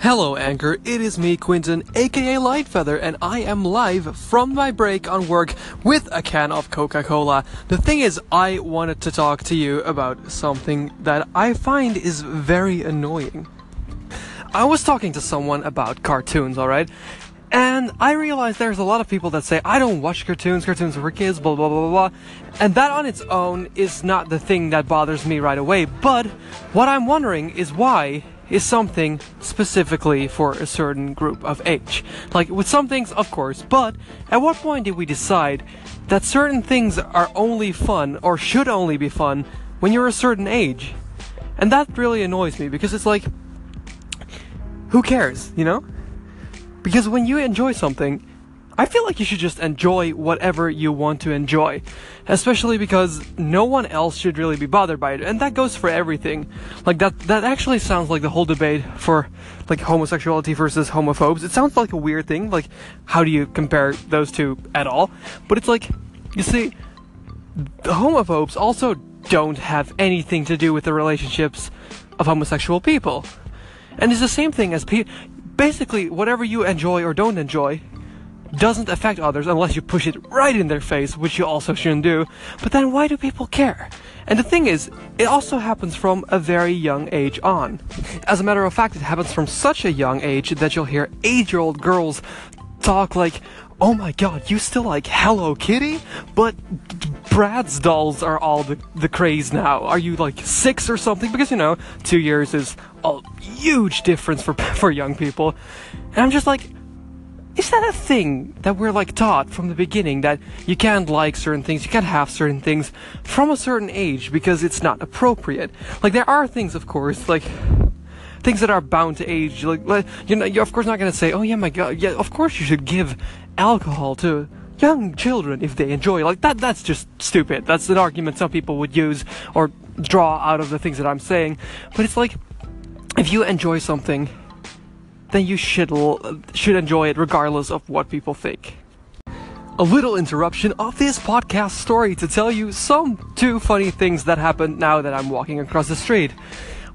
Hello, Anchor. It is me, Quinton, aka Lightfeather, and I am live from my break on work with a can of Coca Cola. The thing is, I wanted to talk to you about something that I find is very annoying. I was talking to someone about cartoons, alright? And I realized there's a lot of people that say, I don't watch cartoons, cartoons are for kids, blah, blah, blah, blah, blah. And that on its own is not the thing that bothers me right away. But what I'm wondering is why is something specifically for a certain group of age. Like with some things, of course, but at what point did we decide that certain things are only fun or should only be fun when you're a certain age? And that really annoys me because it's like, who cares, you know? Because when you enjoy something, I feel like you should just enjoy whatever you want to enjoy. Especially because no one else should really be bothered by it. And that goes for everything. Like that that actually sounds like the whole debate for like homosexuality versus homophobes. It sounds like a weird thing. Like how do you compare those two at all? But it's like you see the homophobes also don't have anything to do with the relationships of homosexual people. And it's the same thing as pe- basically whatever you enjoy or don't enjoy doesn't affect others unless you push it right in their face, which you also shouldn't do. But then why do people care? And the thing is, it also happens from a very young age on. As a matter of fact, it happens from such a young age that you'll hear eight year old girls talk like, oh my god, you still like Hello Kitty? But Bratz dolls are all the, the craze now. Are you like six or something? Because you know, two years is a huge difference for, for young people. And I'm just like, is that a thing that we're like taught from the beginning that you can't like certain things, you can't have certain things from a certain age because it's not appropriate? Like there are things, of course, like things that are bound to age. Like, like you you're of course not gonna say, "Oh yeah, my god, yeah, of course you should give alcohol to." Young children, if they enjoy like that, that's just stupid. That's an argument some people would use or draw out of the things that I'm saying. But it's like, if you enjoy something then you should l- should enjoy it regardless of what people think. A little interruption of this podcast story to tell you some two funny things that happened now that I'm walking across the street.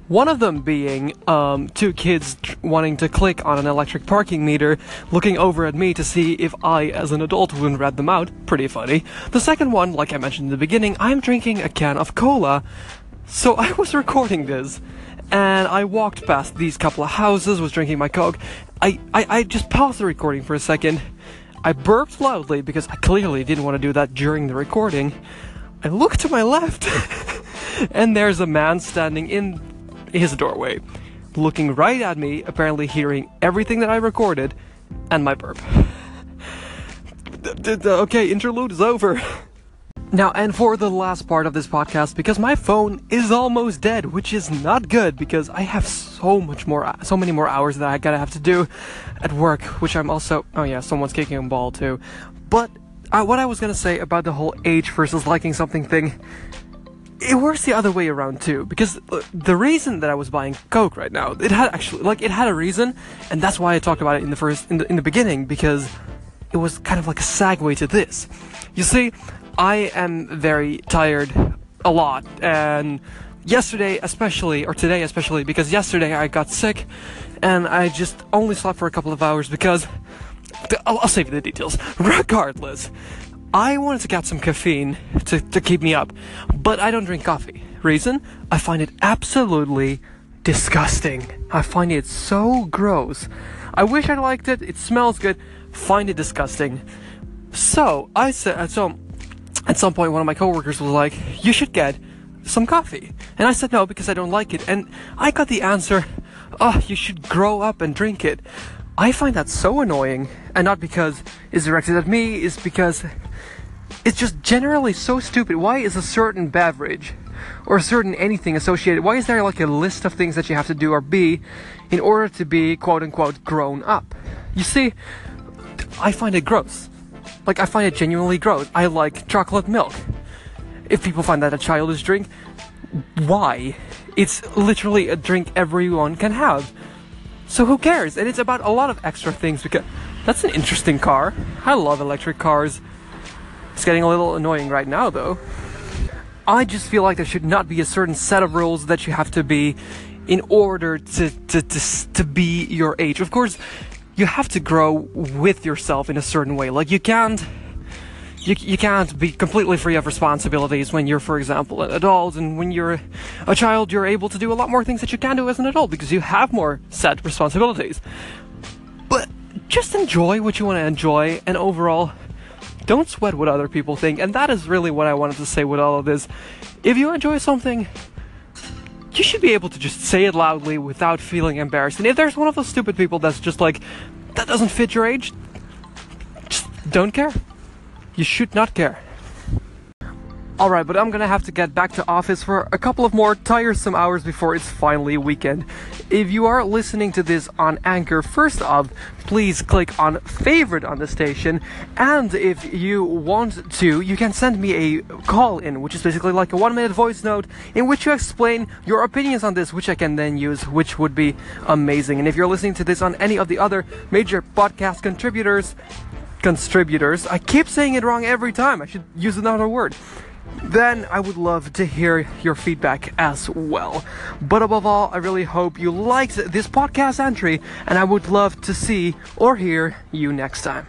One of them being um, two kids wanting to click on an electric parking meter, looking over at me to see if I, as an adult, wouldn't rat them out. Pretty funny. The second one, like I mentioned in the beginning, I'm drinking a can of cola. So I was recording this, and I walked past these couple of houses, was drinking my Coke. I, I, I just paused the recording for a second. I burped loudly because I clearly didn't want to do that during the recording. I look to my left, and there's a man standing in his doorway, looking right at me, apparently hearing everything that I recorded and my burp. Okay, interlude is over. Now, and for the last part of this podcast, because my phone is almost dead, which is not good because I have so much more, so many more hours that I gotta have to do at work, which I'm also, oh yeah, someone's kicking a ball too. But uh, what I was gonna say about the whole age versus liking something thing, it works the other way around too, because uh, the reason that I was buying Coke right now, it had actually, like, it had a reason, and that's why I talked about it in the first, in the, in the beginning, because it was kind of like a segue to this. You see, I am very tired a lot, and yesterday especially, or today especially, because yesterday I got sick, and I just only slept for a couple of hours because. I'll, I'll save you the details. Regardless, I wanted to get some caffeine to, to keep me up, but I don't drink coffee. Reason? I find it absolutely disgusting. I find it so gross. I wish I liked it. It smells good. Find it disgusting. So I said, so at some point, one of my coworkers was like, "You should get some coffee," and I said no because I don't like it. And I got the answer, "Oh, you should grow up and drink it." I find that so annoying, and not because it's directed at me, it's because it's just generally so stupid. Why is a certain beverage or a certain anything associated? Why is there like a list of things that you have to do or be in order to be quote unquote grown up? You see, I find it gross. Like, I find it genuinely gross. I like chocolate milk. If people find that a childish drink, why? It's literally a drink everyone can have. So who cares? And it's about a lot of extra things because that's an interesting car. I love electric cars. It's getting a little annoying right now though. I just feel like there should not be a certain set of rules that you have to be in order to, to, to, to be your age. Of course, you have to grow with yourself in a certain way. Like, you can't. You, you can't be completely free of responsibilities when you're, for example, an adult, and when you're a child, you're able to do a lot more things that you can do as an adult because you have more set responsibilities. But just enjoy what you want to enjoy, and overall, don't sweat what other people think. And that is really what I wanted to say with all of this. If you enjoy something, you should be able to just say it loudly without feeling embarrassed. And if there's one of those stupid people that's just like, that doesn't fit your age, just don't care. You should not care. Alright, but I'm gonna have to get back to office for a couple of more tiresome hours before it's finally weekend. If you are listening to this on Anchor, first off, please click on favorite on the station. And if you want to, you can send me a call in, which is basically like a one minute voice note in which you explain your opinions on this, which I can then use, which would be amazing. And if you're listening to this on any of the other major podcast contributors, contributors, I keep saying it wrong every time. I should use another word then I would love to hear your feedback as well. But above all, I really hope you liked this podcast entry, and I would love to see or hear you next time.